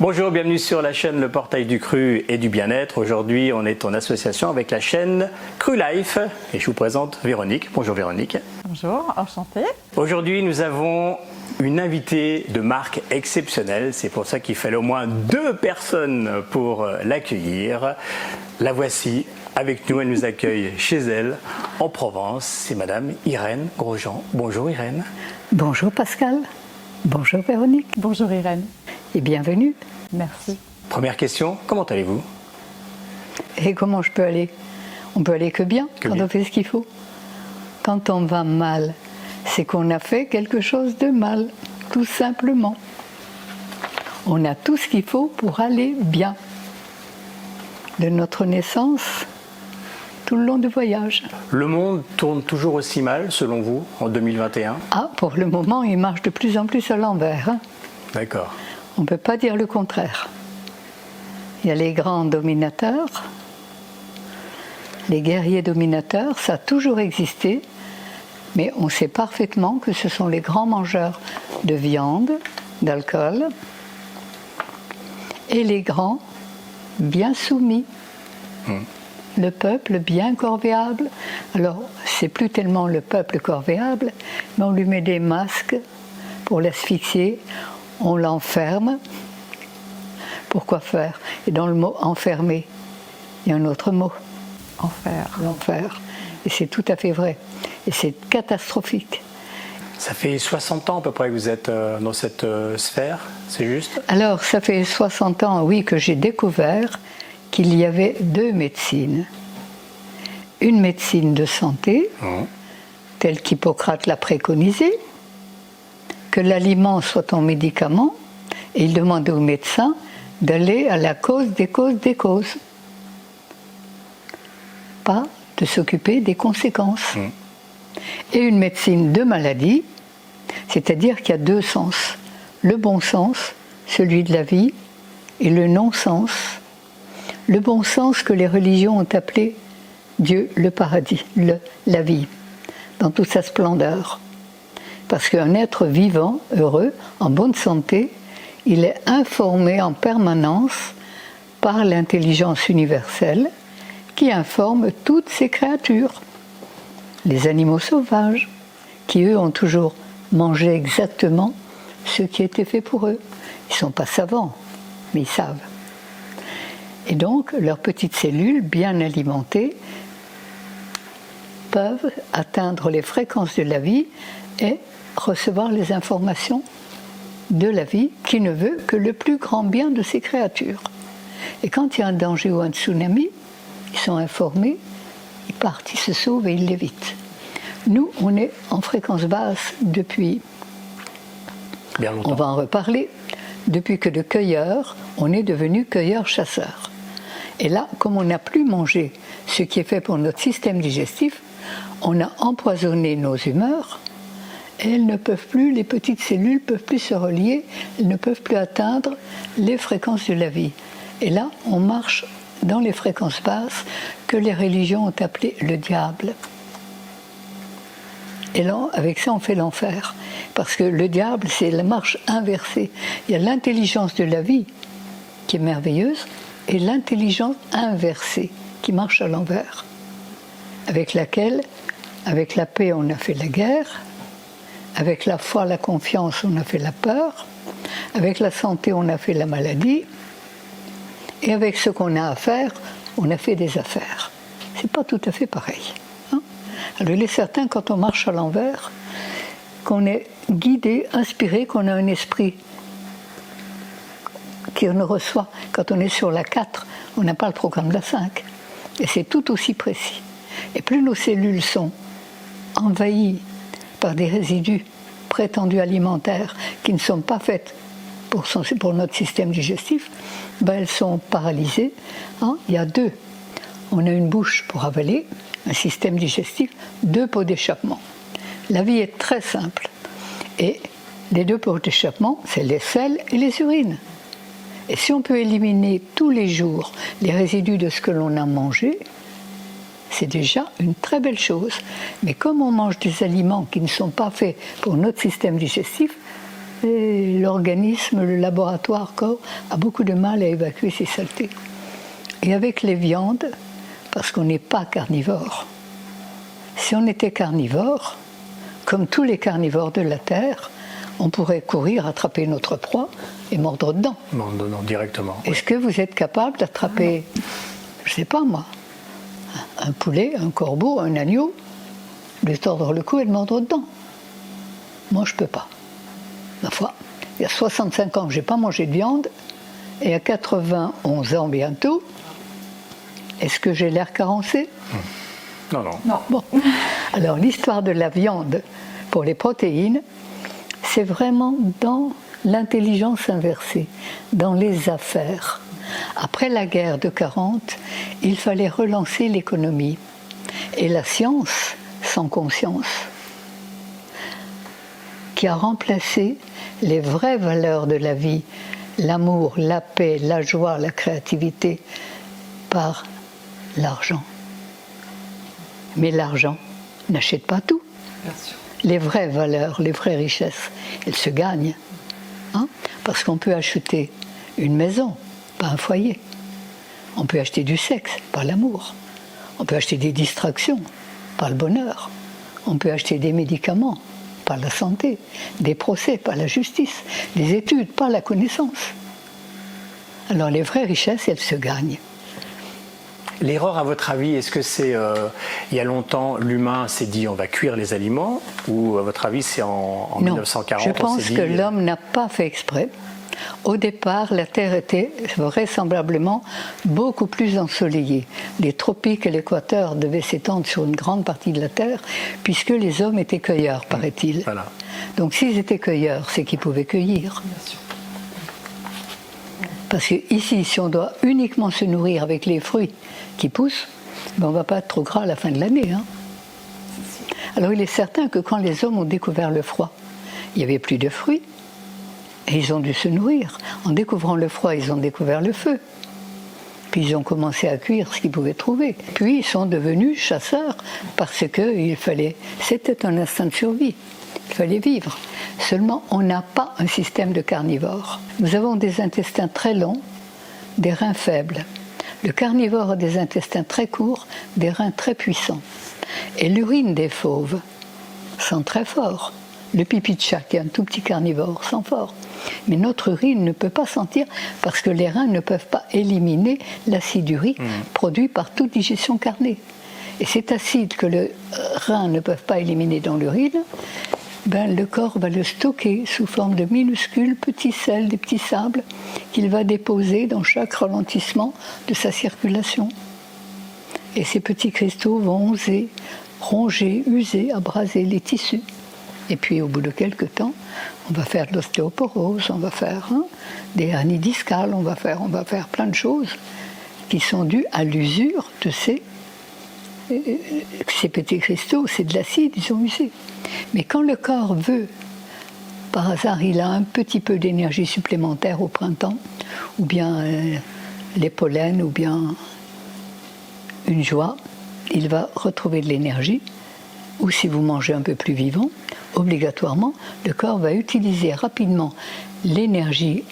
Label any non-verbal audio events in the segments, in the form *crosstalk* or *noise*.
Bonjour, bienvenue sur la chaîne Le Portail du Cru et du Bien-être. Aujourd'hui, on est en association avec la chaîne Cru Life et je vous présente Véronique. Bonjour Véronique. Bonjour, enchantée. Aujourd'hui, nous avons une invitée de marque exceptionnelle. C'est pour ça qu'il fallait au moins deux personnes pour l'accueillir. La voici avec nous. Elle nous accueille *laughs* chez elle en Provence. C'est Madame Irène Grosjean. Bonjour Irène. Bonjour Pascal. Bonjour Véronique. Bonjour Irène. Et bienvenue. Merci. Première question, comment allez-vous? Et comment je peux aller? On peut aller que bien Que quand bien. on fait ce qu'il faut. Quand on va mal, c'est qu'on a fait quelque chose de mal, tout simplement. On a tout ce qu'il faut pour aller bien. De notre naissance, tout le long du voyage. Le monde tourne toujours aussi mal, selon vous, en 2021 Ah, pour le moment, il marche de plus en plus à l'envers. hein. D'accord. On ne peut pas dire le contraire. Il y a les grands dominateurs, les guerriers dominateurs, ça a toujours existé, mais on sait parfaitement que ce sont les grands mangeurs de viande, d'alcool, et les grands bien soumis. Le peuple bien corvéable. Alors, c'est plus tellement le peuple corvéable, mais on lui met des masques pour l'asphyxier, on l'enferme. Pourquoi faire? Et dans le mot enfermer, il y a un autre mot, Enfer. l'enfer. Et c'est tout à fait vrai. Et c'est catastrophique. Ça fait 60 ans à peu près que vous êtes euh, dans cette euh, sphère, c'est juste? Alors, ça fait 60 ans, oui, que j'ai découvert qu'il y avait deux médecines. Une médecine de santé, Mhm. telle qu'Hippocrate l'a préconisé, que l'aliment soit en médicament, et il demandait au médecin d'aller à la cause des causes des causes. Pas de s'occuper des conséquences. Mhm. Et une médecine de maladie, c'est-à-dire qu'il y a deux sens. Le bon sens, celui de la vie, et le non-sens, le bon sens que les religions ont appelé Dieu, le paradis, le- la vie, dans toute sa splendeur. Parce qu'un être vivant, heureux, en bonne santé, il est informé en permanence par l'intelligence universelle qui informe toutes ses créatures. Les animaux sauvages, qui eux ont toujours mangé exactement ce qui était fait pour eux. Ils ne sont pas savants, mais ils savent. Et donc, leurs petites cellules, bien alimentées, peuvent atteindre les fréquences de la vie et recevoir les informations de la vie qui ne veut que le plus grand bien de ses créatures. Et quand il y a un danger ou un tsunami, ils sont informés, ils partent, ils se sauvent et ils l'évitent. Nous, on est en fréquence basse depuis Bien on longtemps. va en reparler. Depuis que de cueilleur, on est devenu cueilleur-chasseur. Et là, comme on n'a plus mangé ce qui est fait pour notre système digestif, on a empoisonné nos humeurs. Elles ne peuvent plus, les petites cellules peuvent plus se relier, elles ne peuvent plus atteindre les fréquences de la vie. Et là, on marche dans les fréquences basses que les religions ont appelées le diable. Et là, avec ça, on fait l'enfer. Parce que le diable, c'est la marche inversée. Il y a l'intelligence de la vie qui est merveilleuse et l'intelligence inversée qui marche à l'envers. Avec laquelle, avec la paix, on a fait la guerre. Avec la foi, la confiance, on a fait la peur. Avec la santé, on a fait la maladie. Et avec ce qu'on a à faire, on a fait des affaires. C'est pas tout à fait pareil. hein. Alors il est certain quand on marche à l'envers, qu'on est guidé, inspiré, qu'on a un esprit qu'on reçoit. Quand on est sur la 4, on n'a pas le programme de la 5. Et c'est tout aussi précis. Et plus nos cellules sont envahies par des résidus prétendus alimentaires qui ne sont pas son- pour notre système digestif, ben elles sont paralysées. hein. Il y a deux. On a une bouche pour avaler, un système digestif, deux pots d'échappement. La vie est très simple. Et les deux pots d'échappement, c'est les selles et les urines. Et si on peut éliminer tous les jours les résidus de ce que l'on a mangé, c'est déjà une très belle chose. Mais comme on mange des aliments qui ne sont pas faits pour notre système digestif, l'organisme, le laboratoire corps, a beaucoup de mal à évacuer ces saletés. Et avec les viandes, parce qu'on n'est pas carnivore. Si on était carnivore, comme tous les carnivores de la Terre, on pourrait courir, attraper notre proie et mordre dedans. Non, non, directement. Est-ce que vous êtes capable d'attraper, je ne sais pas moi, un poulet, un corbeau, un agneau, de tordre le cou et de mordre dedans Moi, je ne peux pas. Ma foi, il y a 65 ans que je n'ai pas mangé de viande, et à 91 ans bientôt, est-ce que j'ai l'air carencé? Non, non. Non. Bon. Alors l'histoire de la viande pour les protéines, c'est vraiment dans l'intelligence inversée, dans les affaires. Après la guerre de 40, il fallait relancer l'économie. Et la science, sans conscience, qui a remplacé les vraies valeurs de la vie, l'amour, la paix, la joie, la créativité, par l'argent. Mais l'argent n'achète pas tout. Bien sûr. Les vraies valeurs, les vraies richesses, elles se gagnent. Hein Parce qu'on peut acheter une maison, pas un foyer. On peut acheter du sexe, pas l'amour. On peut acheter des distractions, pas le bonheur. On peut acheter des médicaments, pas la santé. Des procès, pas la justice. Des études, pas la connaissance. Alors les vraies richesses, elles se gagnent. L'erreur, à votre avis, est-ce que c'est euh, il y a longtemps, l'humain s'est dit on va cuire les aliments ou à votre avis c'est en, en Non, 1940 je pense que dit, euh, l'homme n'a pas fait exprès. Au départ, la Terre était vraisemblablement beaucoup plus ensoleillée. Les tropiques et l'équateur devaient s'étendre sur une grande partie de la Terre, puisque les hommes étaient cueilleurs, paraît-il. Voilà. Donc s'ils étaient cueilleurs, c'est qu'ils pouvaient cueillir. Bien sûr. Parce que ici, si on doit uniquement se nourrir avec les fruits qui poussent, ben on ne va pas être trop gras à la fin de l'année. hein. Alors il est certain que quand les hommes ont découvert le froid, il n'y avait plus de fruits ils ont dû se nourrir. En découvrant le froid, ils ont découvert le feu. Puis ils ont commencé à cuire ce qu'ils pouvaient trouver. Puis ils sont devenus chasseurs parce que il fallait. C'était un instinct de survie. Il fallait vivre. Seulement, on n'a pas un système de carnivore. Nous avons des intestins très longs, des reins faibles. Le carnivore a des intestins très courts, des reins très puissants. Et l'urine des fauves sent très fort. Le pipi de chat, qui est un tout petit carnivore, sent fort. Mais notre urine ne peut pas sentir parce que les reins ne peuvent pas éliminer l'acide urique produit par toute digestion carnée. Et cet acide que le rein ne peuvent pas éliminer dans l'urine, ben, le corps va le stocker sous forme de minuscules petits sels, des petits sables qu'il va déposer dans chaque ralentissement de sa circulation. Et ces petits cristaux vont oser ronger, user, abraser les tissus. Et puis au bout de quelques temps, on va faire de l'ostéoporose, on va faire hein, des hernies discales, on va faire, on va faire plein de choses qui sont dues à l'usure de ces, euh, ces petits cristaux. C'est de l'acide, ils ont usé. Mais quand le corps veut, par hasard, il a un petit peu d'énergie supplémentaire au printemps, ou bien euh, les pollens, ou bien une joie, il va retrouver de l'énergie. Ou si vous mangez un peu plus vivant, obligatoirement, le corps va utiliser rapidement l'énergie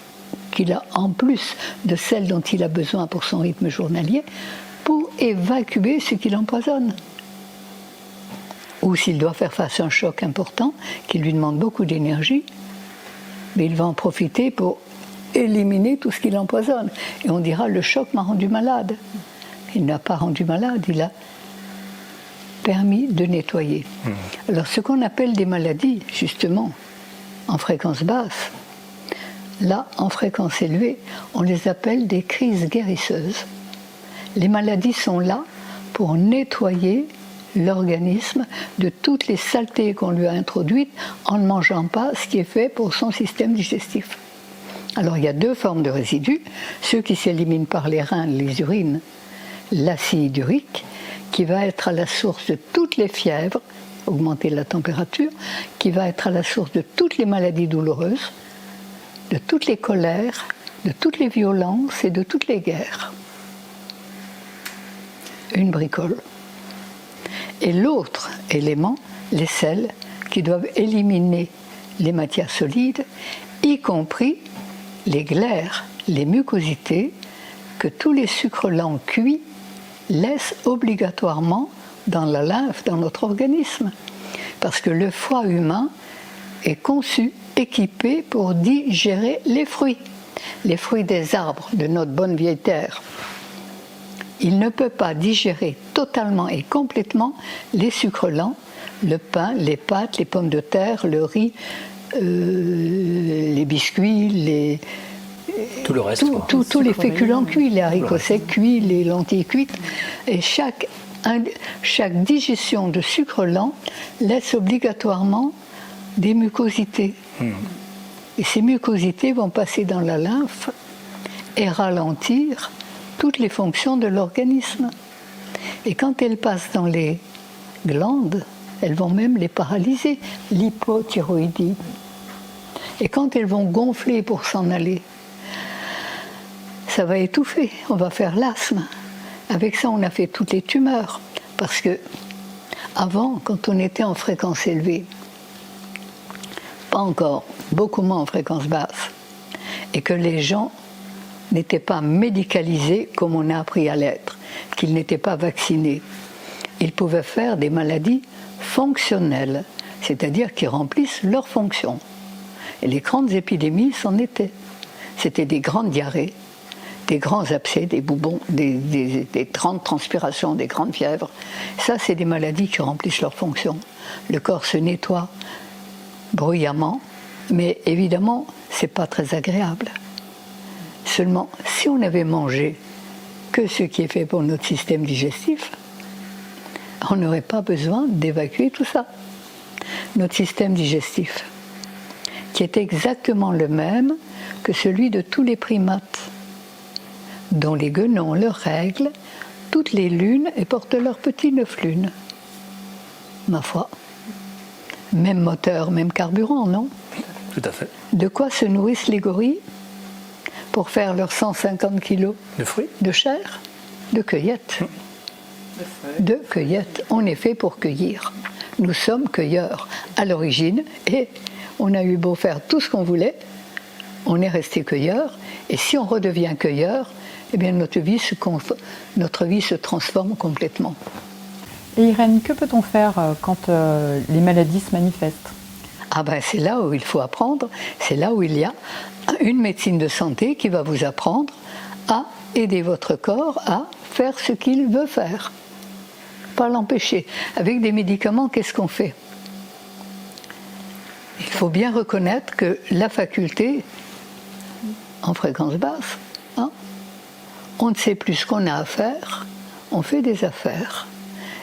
qu'il a en plus de celle dont il a besoin pour son rythme journalier pour évacuer ce qui l'empoisonne. Ou s'il doit faire face à un choc important qui lui demande beaucoup d'énergie, il va en profiter pour éliminer tout ce qui l'empoisonne. Et on dira le choc m'a rendu malade. Il n'a pas rendu malade, il a permis de nettoyer. Alors ce qu'on appelle des maladies, justement, en fréquence basse, là, en fréquence élevée, on les appelle des crises guérisseuses. Les maladies sont là pour nettoyer l'organisme de toutes les saletés qu'on lui a introduites en ne mangeant pas ce qui est fait pour son système digestif. Alors il y a deux formes de résidus, ceux qui s'éliminent par les reins, les urines, l'acide urique, qui va être à la source de toutes les fièvres, augmenter la température, qui va être à la source de toutes les maladies douloureuses, de toutes les colères, de toutes les violences et de toutes les guerres. Une bricole. Et l'autre élément, les sels, qui doivent éliminer les matières solides, y compris les glaires, les mucosités que tous les sucres lents cuits laissent obligatoirement dans la lymphe, dans notre organisme. Parce que le foie humain est conçu, équipé pour digérer les fruits, les fruits des arbres de notre bonne vieille terre. Il ne peut pas digérer totalement et complètement les sucres lents, le pain, les pâtes, les pommes de terre, le riz, euh, les biscuits, les, Tout le reste. tous quoi. tous- tous les féculents cuits, les haricots secs cuits, les lentilles cuites. Et chaque, un- chaque digestion de sucre lent laisse obligatoirement des mucosités. Et ces mucosités vont passer dans la lymphe et ralentir toutes les fonctions de l'organisme. Et quand elles passent dans les glandes, elles vont même les paralyser, l'hypothyroïdie. Et quand elles vont gonfler pour s'en aller, ça va étouffer, on va faire l'asthme. Avec ça, on a fait toutes les tumeurs. Parce que avant, quand on était en fréquence élevée, pas encore, beaucoup moins en fréquence basse, et que les gens n'étaient pas médicalisés comme on a appris à l'être, qu'ils n'étaient pas vaccinés, ils pouvaient faire des maladies fonctionnelles, c'est-à-dire qui remplissent leurs fonctions. Et les grandes épidémies c'en étaient. C'était des grandes diarrhées, des grands abcès, des boubons, des, des- des grandes transpirations, des grandes fièvres. Ça, c'est des maladies qui remplissent leurs fonctions. Le corps se nettoie bruyamment, mais évidemment, c'est pas très agréable. Seulement, si on avait mangé que ce qui est fait pour notre système digestif, on n'aurait pas besoin d'évacuer tout ça. Notre système digestif, qui est exactement le même que celui de tous les primates, dont les guenons leurs règles, toutes les lunes et portent leurs petits neuf lunes. Ma foi, même moteur, même carburant, non? Tout à fait. De quoi se nourrissent les gorilles? Pour faire leurs 150 kilos De fruits de chair De cueillette. De cueillette. On est fait pour cueillir. Nous sommes cueilleurs à l'origine et on a eu beau faire tout ce qu'on voulait, on est resté cueilleur. Et si on redevient cueilleur, eh bien notre vie se, notre vie se transforme complètement. Et Irène, que peut-on faire euh, quand euh, les maladies se manifestent? Ah ben c'est là où il faut apprendre, c'est là où il y a une médecine de santé qui va vous apprendre à aider votre corps à faire ce qu'il veut faire, pas l'empêcher. Avec des médicaments, qu'est-ce qu'on fait? Il faut bien reconnaître que la faculté, en fréquence basse, on ne sait plus ce qu'on a à faire, on fait des affaires.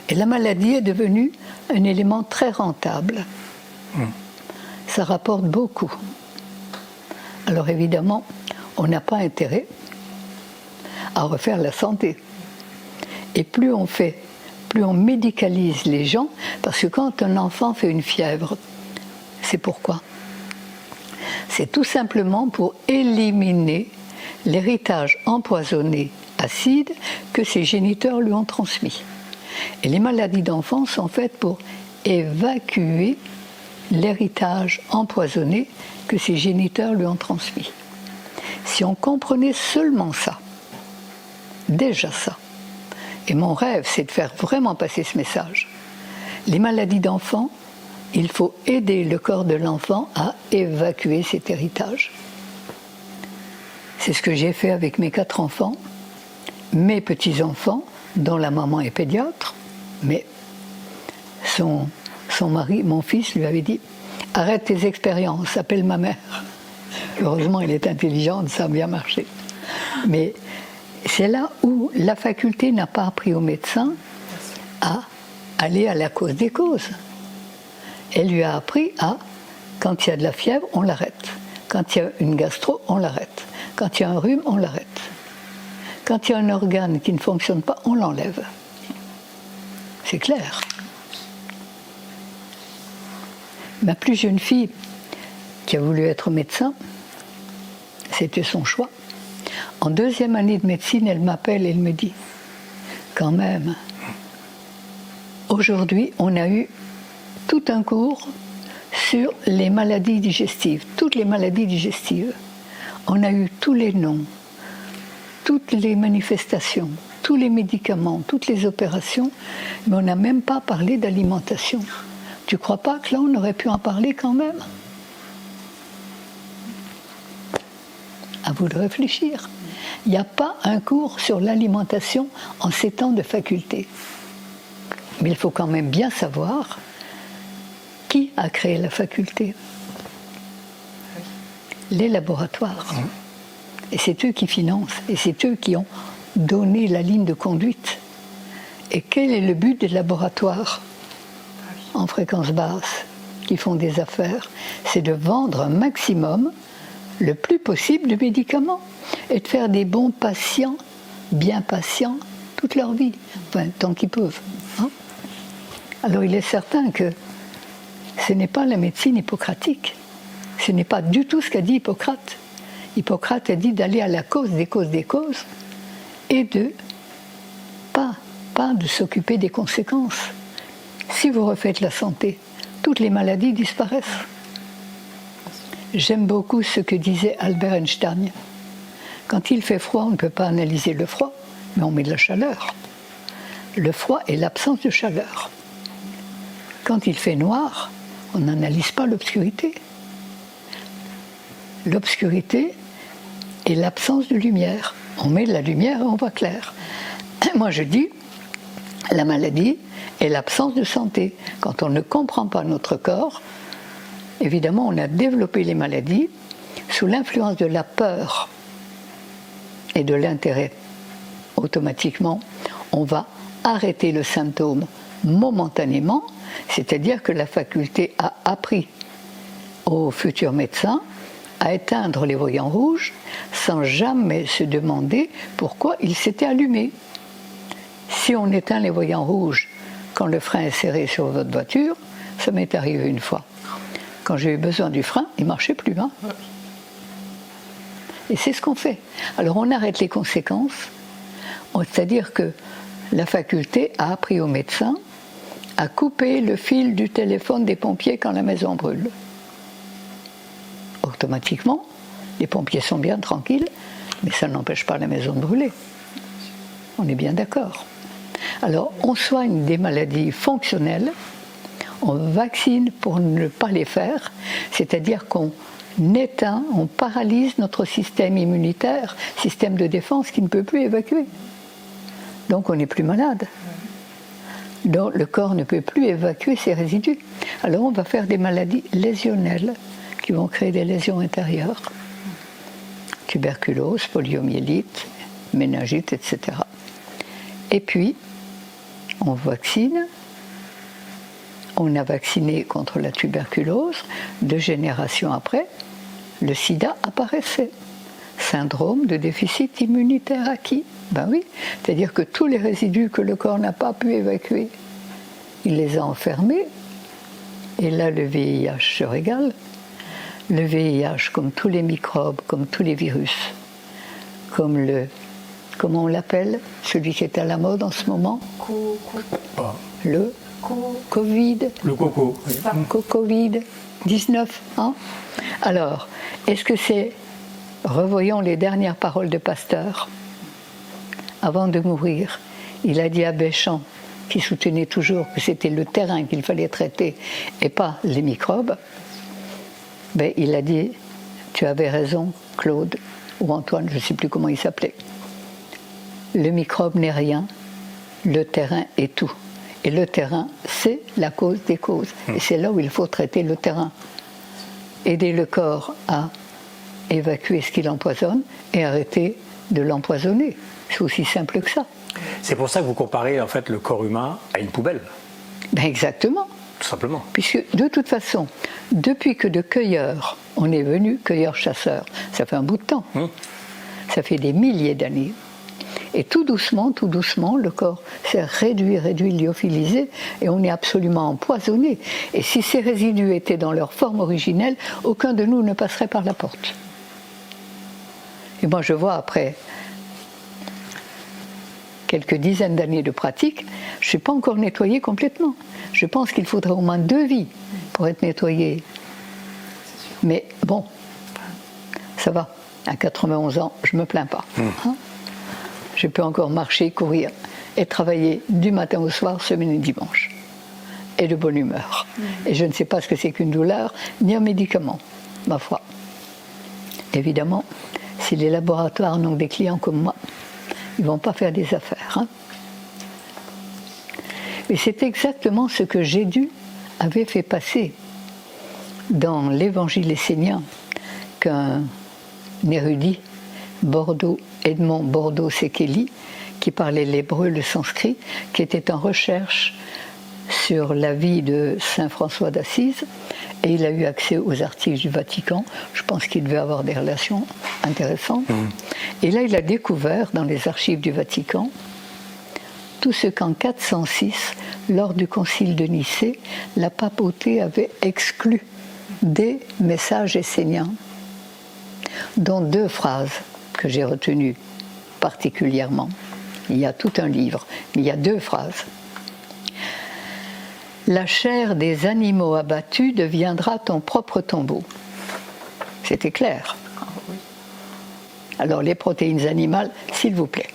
Et la maladie est devenue un élément très rentable ça rapporte beaucoup. Alors évidemment, on n'a pas intérêt à refaire la santé. Et plus on fait, plus on médicalise les gens, parce que quand un enfant fait une fièvre, c'est pourquoi? C'est tout simplement pour éliminer l'héritage empoisonné acide que ses géniteurs lui ont transmis. Et les maladies d'enfants sont faites pour évacuer l'héritage empoisonné que ses géniteurs lui ont transmis. Si on comprenait seulement ça, déjà ça, et mon rêve c'est de faire vraiment passer ce message, les maladies d'enfants, il faut aider le corps de l'enfant à évacuer cet héritage. C'est ce que j'ai fait avec mes quatre enfants, mes petits-enfants, dont la maman est pédiatre, mais son, mari, mon fils, lui avait dit Arrête tes expériences, appelle ma mère. Heureusement, il est intelligent, ça a bien marché. Mais c'est là où la faculté n'a pas appris aux médecins à aller à la cause des causes. Elle lui a appris à, quand il y a de la fièvre, on l'arrête. Quand il y a une gastro, on l'arrête. Quand il y a un rhume, on l'arrête. Quand il y a un organe qui ne fonctionne pas, on l'enlève. C'est clair. Ma plus jeune fille, qui a voulu être médecin, c'était son choix. En deuxième année de médecine, elle m'appelle et elle me dit, quand même, aujourd'hui, on a eu tout un cours sur les maladies digestives, toutes les maladies digestives. On a eu tous les noms, toutes les manifestations, tous les médicaments, toutes les opérations, mais on n'a même pas parlé d'alimentation. Tu crois pas que là on aurait pu en parler quand même? À vous de réfléchir. Il n'y a pas un cours sur l'alimentation en ces temps de faculté. Mais il faut quand même bien savoir qui a créé la faculté. Les laboratoires. Et c'est eux qui financent, et c'est eux qui ont donné la ligne de conduite. Et quel est le but des laboratoires en fréquence basse qui font des affaires? C'est de vendre un maximum, le plus possible, de médicaments et de faire des bons patients, bien patients, toute leur vie, enfin, tant qu'ils peuvent. hein. Alors il est certain que ce n'est pas la médecine hippocratique. Ce n'est pas du tout ce qu'a dit Hippocrate. Hippocrate a dit d'aller à la cause des causes des causes et de pas, pas de s'occuper des conséquences. Si vous refaites la santé, toutes les maladies disparaissent. J'aime beaucoup ce que disait Albert Einstein. Quand il fait froid, on ne peut pas analyser le froid, mais on met de la chaleur. Le froid est l'absence de chaleur. Quand il fait noir, on n'analyse pas l'obscurité. L'obscurité est l'absence de lumière. On met de la lumière et on voit clair. Moi je dis, la maladie est l'absence de santé. Quand on ne comprend pas notre corps, évidemment on a développé les maladies sous l'influence de la peur et de l'intérêt. Automatiquement, on va arrêter le symptôme momentanément, c'est-à-dire que la faculté a appris aux futurs médecins à éteindre les voyants rouges sans jamais se demander pourquoi ils s'étaient allumés. Si on éteint les voyants rouges quand le frein est serré sur votre voiture, ça m'est arrivé une fois. Quand j'ai eu besoin du frein, il ne marchait plus. hein. Et c'est ce qu'on fait. Alors on arrête les conséquences, On- c'est-à-dire que la faculté a appris aux médecins à couper le fil du téléphone des pompiers quand la maison brûle. Automatiquement, les pompiers sont bien tranquilles, mais ça n'empêche pas la maison de brûler. On est bien d'accord. Alors, on soigne des maladies fonctionnelles, on vaccine pour ne pas les faire, c'est-à-dire qu'on éteint, on paralyse notre système immunitaire, système de défense qui ne peut plus évacuer. Donc on n'est plus malade. Donc le corps ne peut plus évacuer ses résidus. Alors on va faire des maladies lésionnelles qui vont créer des lésions intérieures. Tuberculose, poliomyélite, méningite, etc. Et puis, on vaccine. On a vacciné contre la tuberculose. Deux générations après, le sida apparaissait. Syndrome de déficit immunitaire acquis. Ben oui, c'est-à-dire que tous les résidus que le corps n'a pas pu évacuer, il les a enfermés. Et là, le VIH se régale. Le VIH, comme tous les microbes, comme tous les virus, comme le. Comment on l'appelle Celui qui est à la mode en ce moment? Le Covid. Le coco. Covid 19. Hein? Alors, est-ce que c'est revoyons les dernières paroles de Pasteur avant de mourir Il a dit à Béchamp, qui soutenait toujours que c'était le terrain qu'il fallait traiter et pas les microbes. Ben, il a dit tu avais raison, Claude ou Antoine, je ne sais plus comment il s'appelait. Le microbe n'est rien, le terrain est tout. Et le terrain, c'est la cause des causes. Et c'est là où il faut traiter le terrain. Aider le corps à évacuer ce qui l'empoisonne et arrêter de l'empoisonner. C'est aussi simple que ça. C'est pour ça que vous comparez en fait le corps humain à une poubelle, Ben exactement. Tout simplement. Puisque de toute façon, depuis que de cueilleurs, on est venu cueilleurs-chasseurs, ça fait un bout de temps. Hum. Ça fait des milliers d'années. Et tout doucement, tout doucement, le corps s'est réduit, réduit, lyophilisé, et on est absolument empoisonné. Et si ces résidus étaient dans leur forme originelle, aucun de nous ne passerait par la porte. Et moi, je vois après quelques dizaines d'années de pratique, je ne suis pas encore nettoyé complètement. Je pense qu'il faudrait au moins deux vies pour être nettoyé Mais bon, ça va. À 91 ans, je me plains pas. Hein. je peux encore marcher, courir et travailler du matin au soir, semaine et dimanche. Et de bonne humeur. Et je ne sais pas ce que c'est qu'une douleur, ni un médicament, ma foi. Évidemment, si les laboratoires n'ont des clients comme moi, ils ne vont pas faire des affaires. Hein. Et c'est exactement ce que Jésus avait fait passer dans l'évangile essénien qu'un érudit, Bordeaux, Edmond Bordeaux-Sekeli, qui parlait l'hébreu, le sanskrit, qui était en recherche sur la vie de Saint François d'Assise, et il a eu accès aux articles du Vatican. Je pense qu'il devait avoir des relations intéressantes. Mmh. Et là, il a découvert dans les archives du Vatican tout ce qu'en 406, lors du concile de Nicée, la papauté avait exclu des messages esséniens, dont deux phrases que j'ai retenues particulièrement. Il y a tout un livre, il y a deux phrases. La chair des animaux abattus deviendra ton propre tombeau. C'était clair. Alors les protéines animales, s'il vous plaît.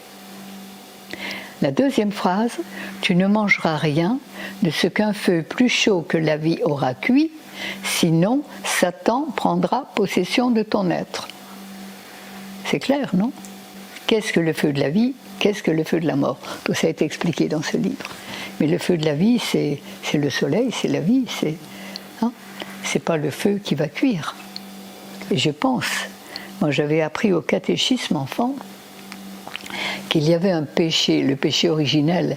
La deuxième phrase, tu ne mangeras rien de ce qu'un feu plus chaud que la vie aura cuit, sinon Satan prendra possession de ton être. C'est clair, non? Qu'est-ce que le feu de la vie? Qu'est-ce que le feu de la mort? Tout ça est expliqué dans ce livre. Mais le feu de la vie, c'est le soleil, c'est la vie, c'est hein? Pas le feu qui va cuire. Et je pense, moi j'avais appris au catéchisme enfant qu'il y avait un péché, le péché originel,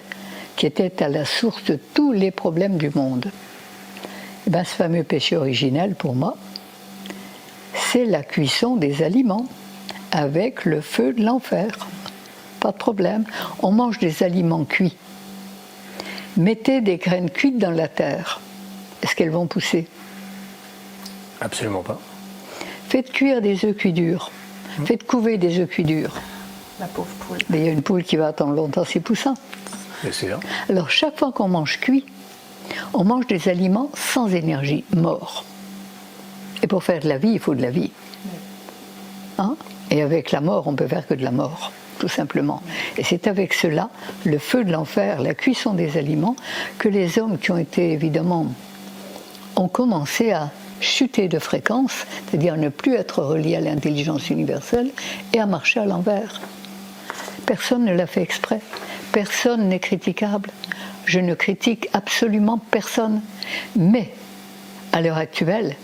qui était à la source de tous les problèmes du monde. Et eh bien, ce fameux péché originel, pour moi, c'est la cuisson des aliments avec le feu de l'enfer. Pas de problème. On mange des aliments cuits. Mettez des graines cuites dans la terre. Est-ce qu'elles vont pousser? Absolument pas. Faites cuire des œufs cuits durs. Faites couver des œufs cuits durs. La pauvre poule. Mais il y a une poule qui va attendre longtemps ses poussins. Bien sûr. Alors chaque fois qu'on mange cuit, on mange des aliments sans énergie, morts. Et pour faire de la vie, il faut de la vie. Hein? Et avec la mort, on peut faire que de la mort, tout simplement. Et c'est avec cela, le feu de l'enfer, la cuisson des aliments, que les hommes qui ont été évidemment ont commencé à chuter de fréquence, c'est-à-dire ne plus être reliés à l'intelligence universelle et à marcher à l'envers. Personne ne l'a fait exprès. Personne n'est critiquable. Je ne critique absolument personne. Mais, à l'heure actuelle,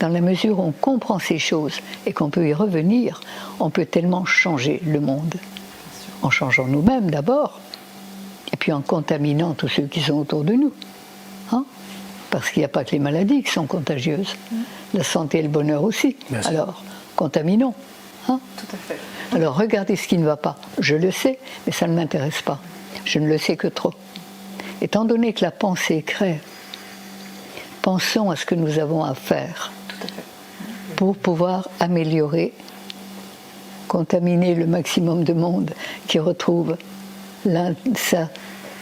dans la mesure où on comprend ces choses et qu'on peut y revenir, on peut tellement changer le monde. En changeant nous-mêmes d'abord, et puis en contaminant tous ceux qui sont autour de nous. Hein Parce qu'il n'y a pas que les maladies qui sont contagieuses. La santé et le bonheur aussi. Alors, contaminons. Hein Tout à fait. Alors regardez ce qui ne va pas. Je le sais, mais ça ne m'intéresse pas. Je ne le sais que trop. Étant donné que la pensée crée, pensons à ce que nous avons à faire pour pouvoir améliorer, contaminer le maximum de monde qui retrouve sa,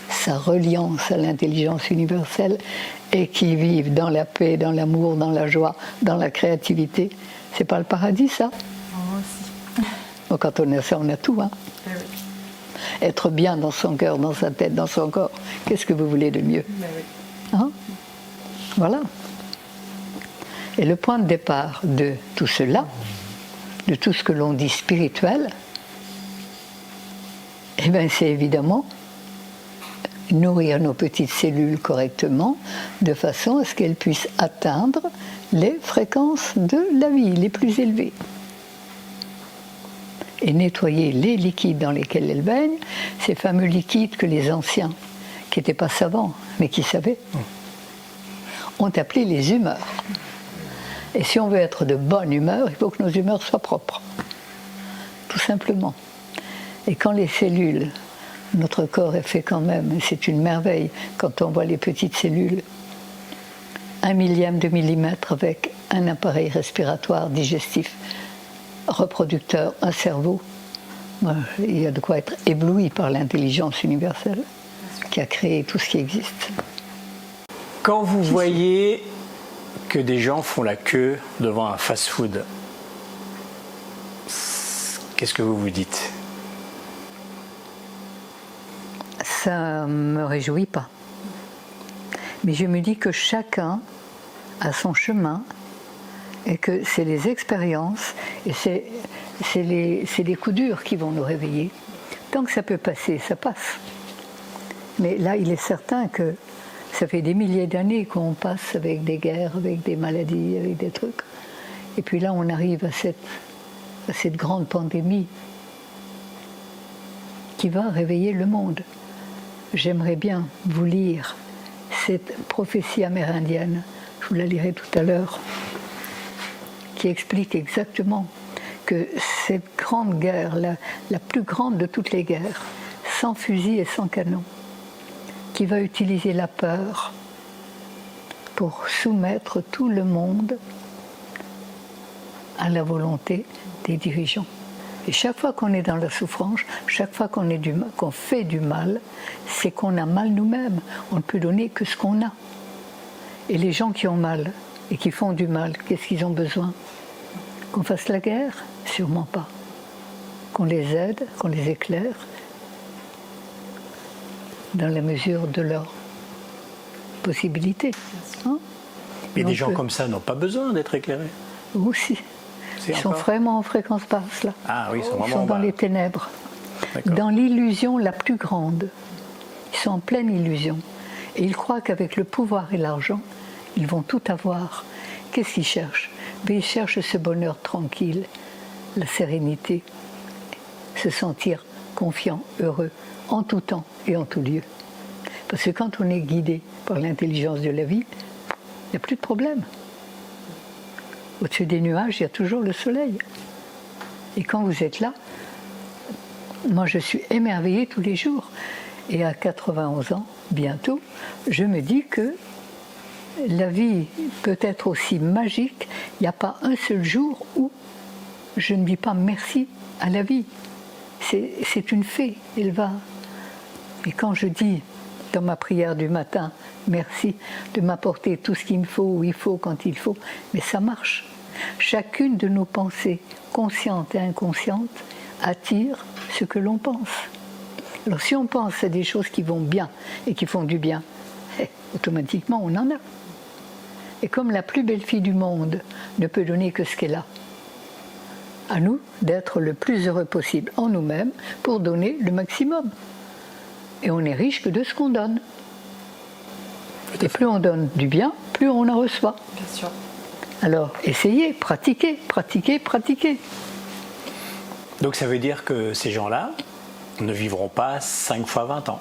sa reliance à l'intelligence universelle et qui vivent dans la paix, dans l'amour, dans la joie, dans la créativité. C'est pas le paradis, ça? Quand on a ça, on a tout. Hein. Être bien dans son cœur, dans sa tête, dans son corps, qu'est-ce que vous voulez de mieux? Hein? Voilà. Et le point de départ de tout cela, de tout ce que l'on dit spirituel, eh bien, c'est évidemment nourrir nos petites cellules correctement, de façon à ce qu'elles puissent atteindre les fréquences de la vie les plus élevées. Et nettoyer les liquides dans lesquels elles baignent, ces fameux liquides que les anciens, qui n'étaient pas savants, mais qui savaient, ont appelé les humeurs. Et si on veut être de bonne humeur, il faut que nos humeurs soient propres. Tout simplement. Et quand les cellules, notre corps est fait quand même, c'est une merveille quand on voit les petites cellules, un millième de millimètre avec un appareil respiratoire, digestif, reproducteur, un cerveau. Il y a de quoi être ébloui par l'intelligence universelle qui a créé tout ce qui existe. Quand vous voyez que des gens font la queue devant un fast-food, qu'est-ce que vous vous dites? Ça me réjouit pas. Mais je me dis que chacun a son chemin et que c'est les expériences et c'est les, les coups durs qui vont nous réveiller. Tant que ça peut passer, ça passe. Mais là, il est certain que ça fait des milliers d'années qu'on passe avec des guerres, avec des maladies, avec des trucs. Et puis là, on arrive à cette, à cette grande pandémie qui va réveiller le monde. J'aimerais bien vous lire cette prophétie amérindienne, je vous la lirai tout à l'heure, qui explique exactement que cette grande guerre, la, plus grande de toutes les guerres, sans fusil et sans canon, qui va utiliser la peur pour soumettre tout le monde à la volonté des dirigeants. Et chaque fois qu'on est dans la souffrance, chaque fois qu'on fait du mal, c'est qu'on a mal nous-mêmes. On ne peut donner que ce qu'on a. Et les gens qui ont mal et qui font du mal, qu'est-ce qu'ils ont besoin? Qu'on fasse la guerre? Sûrement pas. Qu'on les aide, qu'on les éclaire, dans la mesure de leurs possibilités. Hein? Mais des gens comme ça n'ont pas besoin d'être éclairés. Aussi. Ils sont vraiment en fréquence basse là. Ah oui, ils sont, ils sont dans les ténèbres. Dans l'illusion la plus grande. Ils sont en pleine illusion. Et ils croient qu'avec le pouvoir et l'argent, ils vont tout avoir. Qu'est-ce qu'ils cherchent? Mais Ils cherchent ce bonheur tranquille, la sérénité, se sentir confiant, heureux, en tout temps et en tout lieu. Parce que quand on est guidé par l'intelligence de la vie, il n'y a plus de problème. Au-dessus des nuages, il y a toujours le soleil. Et quand vous êtes là, moi je suis émerveillée tous les jours. Et à 91 ans, bientôt, je me dis que la vie peut être aussi magique. Il n'y a pas un seul jour où je ne dis pas merci à la vie. C'est une fée, elle va et quand je dis dans ma prière du matin, merci de m'apporter tout ce qu'il me faut, où il faut, quand il faut, mais ça marche. Chacune de nos pensées, conscientes et inconscientes, attire ce que l'on pense. Alors si on pense à des choses qui vont bien et qui font du bien, eh, automatiquement on en a. Et comme la plus belle fille du monde ne peut donner que ce qu'elle a, à nous d'être le plus heureux possible en nous-mêmes pour donner le maximum. Et on est riche que de ce qu'on donne. Et plus on donne du bien, plus on en reçoit. Bien sûr. Alors, essayez, pratiquez, pratiquez, pratiquez. Donc ça veut dire que ces gens-là ne vivront pas 5 fois 20 ans.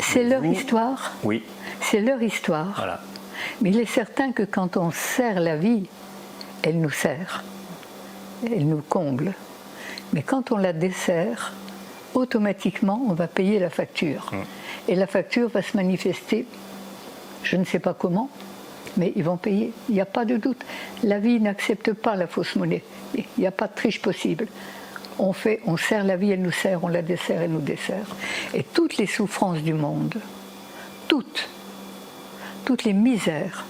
C'est leur histoire. Oui. C'est leur histoire. Voilà. Mais il est certain que quand on sert la vie, elle nous sert. Elle nous comble. Mais quand on la dessert, automatiquement, on va payer la facture. Et la facture va se manifester, je ne sais pas comment, mais ils vont payer. Il n'y a pas de doute. La vie n'accepte pas la fausse monnaie. Il n'y a pas de triche possible. On fait, on sert la vie, elle nous sert, on la dessert, elle nous dessert. Et toutes les souffrances du monde, toutes, toutes les misères,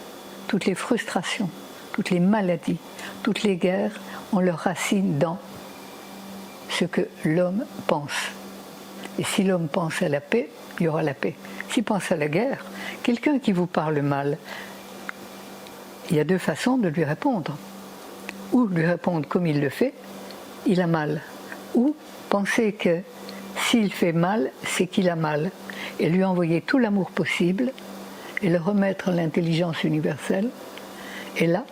toutes les frustrations, toutes les maladies, toutes les guerres ont leur racine dans ce que l'homme pense. Et si l'homme pense à la paix, il y aura la paix. S'il pense à la guerre, quelqu'un qui vous parle mal, il y a deux façons de lui répondre. Ou lui répondre comme il le fait, il a mal. Ou penser que s'il fait mal, c'est qu'il a mal. Et lui envoyer tout l'amour possible et le remettre à l'intelligence universelle. Et là,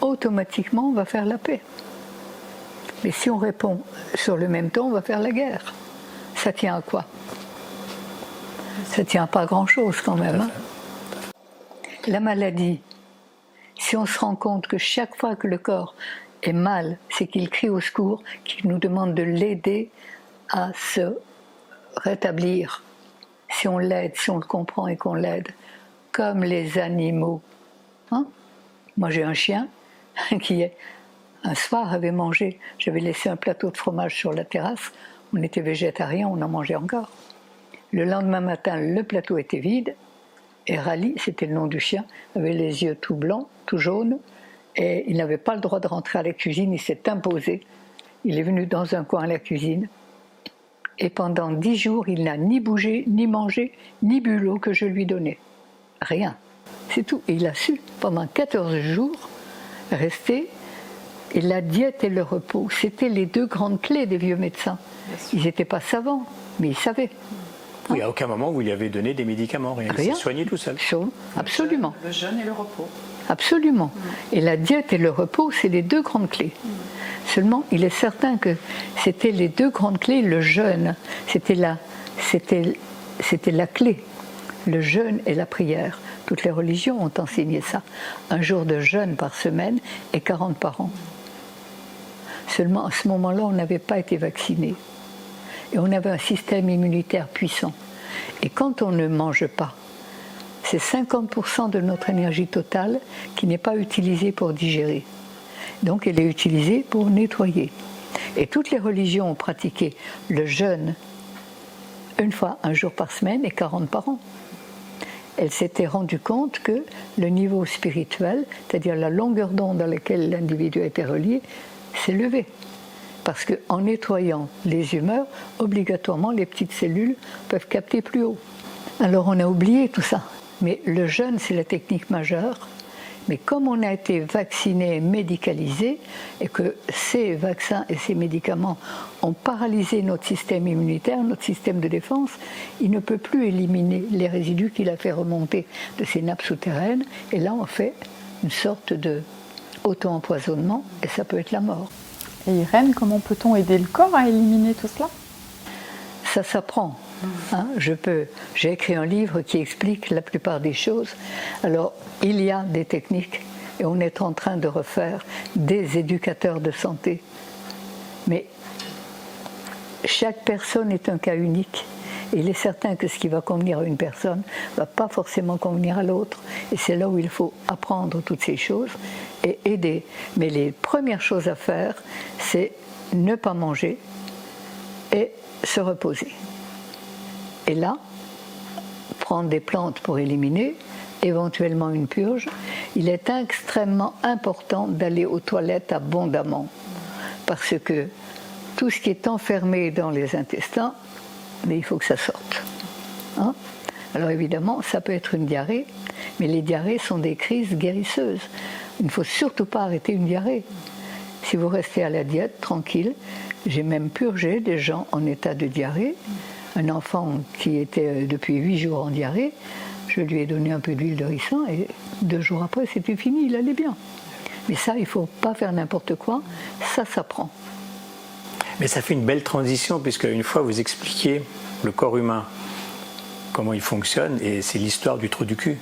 automatiquement, on va faire la paix. Mais si on répond sur le même ton, on va faire la guerre. Ça tient à quoi? Ça tient à pas grand-chose quand même. Hein. la maladie, si on se rend compte que chaque fois que le corps est mal, c'est qu'il crie au secours, qu'il nous demande de l'aider à se rétablir. Si on l'aide, si on le comprend et qu'on l'aide, comme les animaux. Hein? Moi j'ai un chien *laughs* qui un soir avait mangé, j'avais laissé un plateau de fromage sur la terrasse, on était végétarien, on en mangeait encore. Le lendemain matin, le plateau était vide, Et Rally, c'était le nom du chien, avait les yeux tout blancs, tout jaunes, et il n'avait pas le droit de rentrer à la cuisine, il s'est imposé. Il est venu dans un coin à la cuisine, et pendant dix jours, il n'a ni bougé, ni mangé, ni bu l'eau que je lui donnais. Rien. C'est tout. Et il a su, pendant 14 jours, rester. Et la diète et le repos, c'était les deux grandes clés des vieux médecins. Ils n'étaient pas savants, mais ils savaient. Oui, à aucun moment vous lui avez donné des médicaments, rien. Il s'est Rien. soigné tout seul. Chaud, Absolument. Le jeûne et le repos. Absolument. Et la diète et le repos, c'est les deux grandes clés. Seulement, il est certain que c'était les deux grandes clés. Le jeûne, c'était la, c'était, c'était la clé. Le jeûne et la prière. Toutes les religions ont enseigné ça. Un jour de jeûne par semaine et 40 par an. Seulement, à ce moment-là, on n'avait pas été vacciné. Et on avait un système immunitaire puissant. Et quand on ne mange pas, c'est 50% de notre énergie totale qui n'est pas utilisée pour digérer. Donc elle est utilisée pour nettoyer. Et toutes les religions ont pratiqué le jeûne une fois, un jour par semaine et 40 par an. Elles s'étaient rendues compte que le niveau spirituel, c'est-à-dire la longueur d'onde à laquelle l'individu était relié, levé. Parce qu'en nettoyant les humeurs, obligatoirement les petites cellules peuvent capter plus haut. Alors on a oublié tout ça. Mais le jeûne, c'est la technique majeure. Mais comme on a été vacciné, médicalisé, et que ces vaccins et ces médicaments ont paralysé notre système immunitaire, notre système de défense, il ne peut plus éliminer les résidus qu'il a fait remonter de ces nappes souterraines. Et là, on fait une sorte de auto-empoisonnement, et ça peut être la mort. Et Irène, comment peut-on aider le corps à éliminer tout cela? Ça s'apprend. Hein, je peux. J'ai écrit un livre qui explique la plupart des choses. Alors, il y a des techniques et on est en train de refaire des éducateurs de santé. Mais chaque personne est un cas unique. Il est certain que ce qui va convenir à une personne ne va pas forcément convenir à l'autre. Et c'est là où il faut apprendre toutes ces choses et aider. Mais les premières choses à faire, c'est ne pas manger et se reposer. Et là, prendre des plantes pour éliminer, éventuellement une purge, il est extrêmement important d'aller aux toilettes abondamment. Parce que tout ce qui est enfermé dans les intestins, il faut que ça sorte. Hein Alors évidemment, ça peut être une diarrhée, mais les diarrhées sont des crises guérisseuses. Il ne faut surtout pas arrêter une diarrhée. Si vous restez à la diète, tranquille, j'ai même purgé des gens en état de diarrhée. Un enfant qui était depuis huit jours en diarrhée, je lui ai donné un peu d'huile de ricin et deux jours après, c'était fini, il allait bien. Mais ça, il ne faut pas faire n'importe quoi, ça s'apprend. Mais ça fait une belle transition, puisque une fois vous expliquez le corps humain, comment il fonctionne, et c'est l'histoire du trou du cul,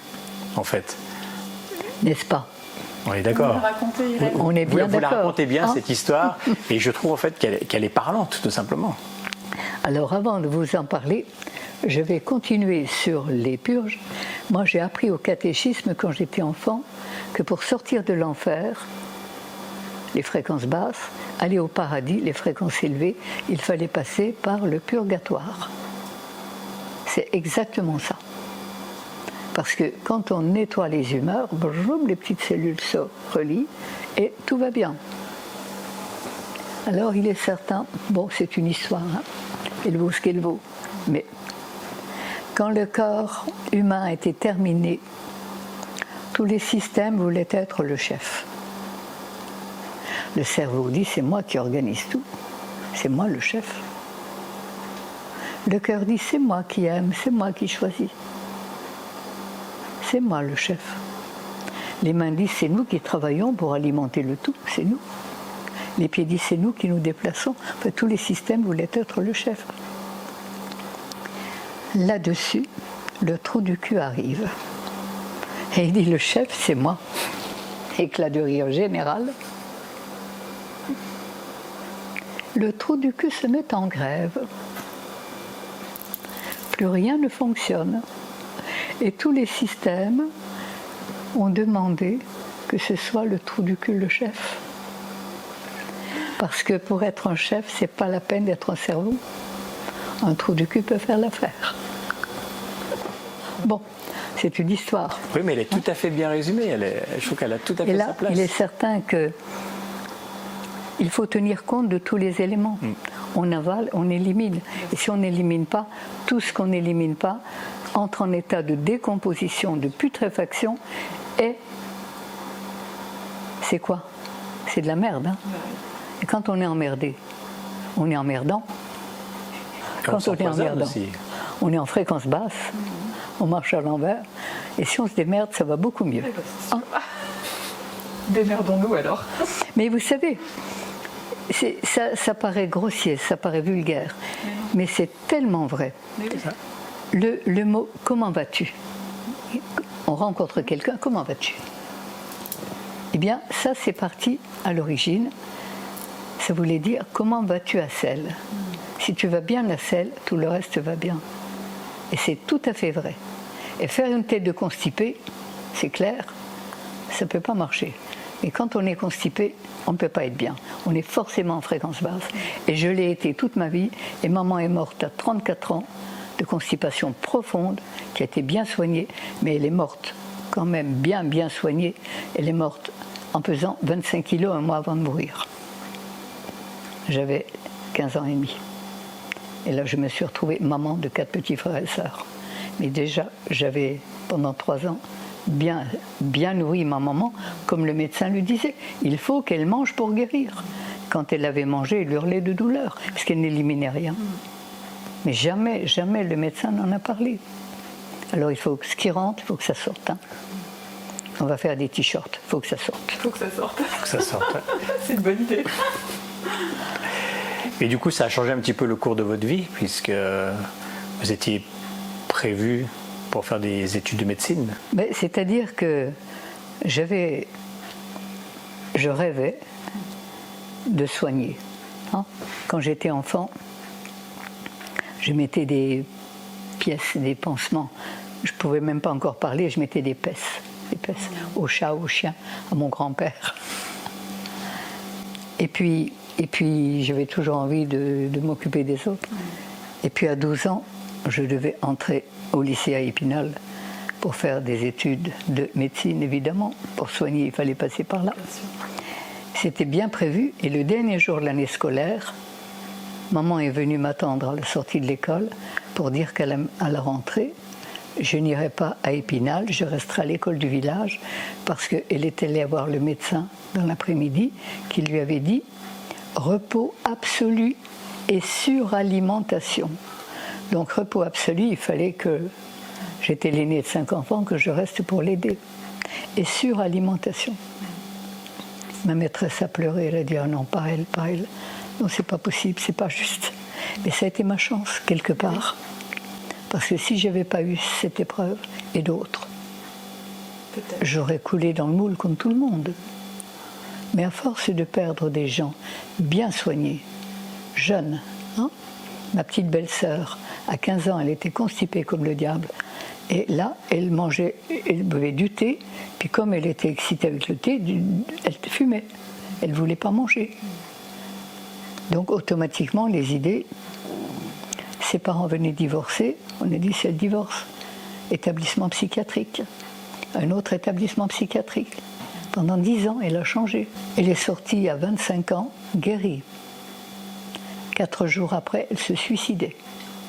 en fait. N'est-ce pas? On est d'accord. On est Vous, bien vous la d'accord. racontez bien, hein cette histoire, *laughs* et je trouve en fait qu'elle qu'elle est parlante, tout simplement. Alors avant de vous en parler, je vais continuer sur les purges. Moi j'ai appris au catéchisme quand j'étais enfant que pour sortir de l'enfer, les fréquences basses, aller au paradis, les fréquences élevées, il fallait passer par le purgatoire. C'est exactement ça. Parce que quand on nettoie les humeurs, les petites cellules se relient et tout va bien. Alors il est certain, bon c'est une histoire, hein, elle vaut ce qu'elle vaut, mais quand le corps humain était terminé, tous les systèmes voulaient être le chef. Le cerveau dit c'est moi qui organise tout, c'est moi le chef. Le cœur dit c'est moi qui aime, c'est moi qui choisis. C'est moi le chef. Les mains disent c'est nous qui travaillons pour alimenter le tout, c'est nous. Les pieds disent c'est nous qui nous déplaçons. Enfin, tous les systèmes voulaient être le chef. Là-dessus, le trou du cul arrive. Et il dit le chef, c'est moi. Éclat de rire général. Le trou du cul se met en grève. Plus rien ne fonctionne. Et tous les systèmes ont demandé que ce soit le trou du cul le chef. Parce que pour être un chef, c'est pas la peine d'être un cerveau. Un trou du cul peut faire l'affaire. Bon, c'est une histoire. Oui, mais elle est tout à fait bien résumée. Elle est, je trouve qu'elle a tout à fait Et là, sa place. il est certain que il faut tenir compte de tous les éléments. Mm. On avale, on élimine. Et si on n'élimine pas, tout ce qu'on n'élimine pas entre en état de décomposition, de putréfaction, et c'est quoi? C'est de la merde. hein? Et quand on est emmerdé, on est emmerdant. Quand on est emmerdant, aussi. on est en fréquence basse, on marche à l'envers, et si on se démerde, ça va beaucoup mieux. Hein Démerdons-nous alors. Mais vous savez, ça, ça paraît grossier, ça paraît vulgaire, mais c'est tellement vrai. Le, le mot comment vas-tu On rencontre quelqu'un, comment vas-tu Eh bien, ça c'est parti à l'origine. Ça voulait dire comment vas-tu à Celle Si tu vas bien à Celle, tout le reste va bien. Et c'est tout à fait vrai. Et faire une tête de constipé, c'est clair, ça ne peut pas marcher. Et quand on est constipé, on ne peut pas être bien. On est forcément en fréquence basse. Et je l'ai été toute ma vie. Et maman est morte à 34 ans de constipation profonde, qui a été bien soignée, mais elle est morte quand même bien, bien soignée. Elle est morte en pesant 25 kilos un mois avant de mourir. J'avais 15 ans et demi. Et là, je me suis retrouvée maman de quatre petits frères et sœurs. Mais déjà, j'avais, pendant trois ans, bien, bien nourri ma maman, comme le médecin lui disait. Il faut qu'elle mange pour guérir. Quand elle avait mangé, elle hurlait de douleur, puisqu'elle n'éliminait rien. Mais jamais, jamais le médecin n'en a parlé. Alors il faut que ce qui rentre, il faut que ça sorte. hein. On va faire des t-shirts, il faut que ça sorte. Il faut que ça sorte. que ça sorte. *laughs* C'est une bonne idée. Et du coup, ça a changé un petit peu le cours de votre vie, puisque vous étiez prévu pour faire des études de médecine. C'est-à-dire que j'avais, je rêvais de soigner. hein. Quand j'étais enfant, je mettais des pièces, des pansements. Je ne pouvais même pas encore parler, je mettais des pèces, des pèces au chat, au chien, à mon grand-père. Et puis, et puis j'avais toujours envie de, de m'occuper des autres. Et puis à 12 ans, je devais entrer au lycée à Épinal pour faire des études de médecine, évidemment. Pour soigner, il fallait passer par là. C'était bien prévu. Et le dernier jour de l'année scolaire, maman est venue m'attendre à la sortie de l'école pour dire qu'à la, à la rentrée, je n'irai pas à Épinal, je resterai à l'école du village parce qu'elle est allée voir le médecin dans l'après-midi qui lui avait dit repos absolu et suralimentation. Donc repos absolu, il fallait que j'étais l'aîné de cinq enfants, que je reste pour l'aider. Et suralimentation. Ma maîtresse a pleuré, elle a dit ah non, pas elle, pas elle. Non, c'est pas possible, c'est pas juste. Mais ça a été ma chance, quelque part. Parce que si j'avais pas eu cette épreuve et d'autres, j'aurais coulé dans le moule comme tout le monde. Mais à force de perdre des gens bien soignés, jeunes, hein, ma petite belle-sœur, à 15 ans, elle était constipée comme le diable. Et là, elle mangeait, elle buvait du thé, puis comme elle était excitée avec le thé, elle fumait. Elle ne voulait pas manger. Donc automatiquement, les idées, ses parents venaient divorcer, on a dit c'est le divorce. Établissement psychiatrique, un autre établissement psychiatrique. Pendant 10 ans, elle a changé. Elle est sortie à 25 ans, guérie. Quatre jours après, elle se suicidait.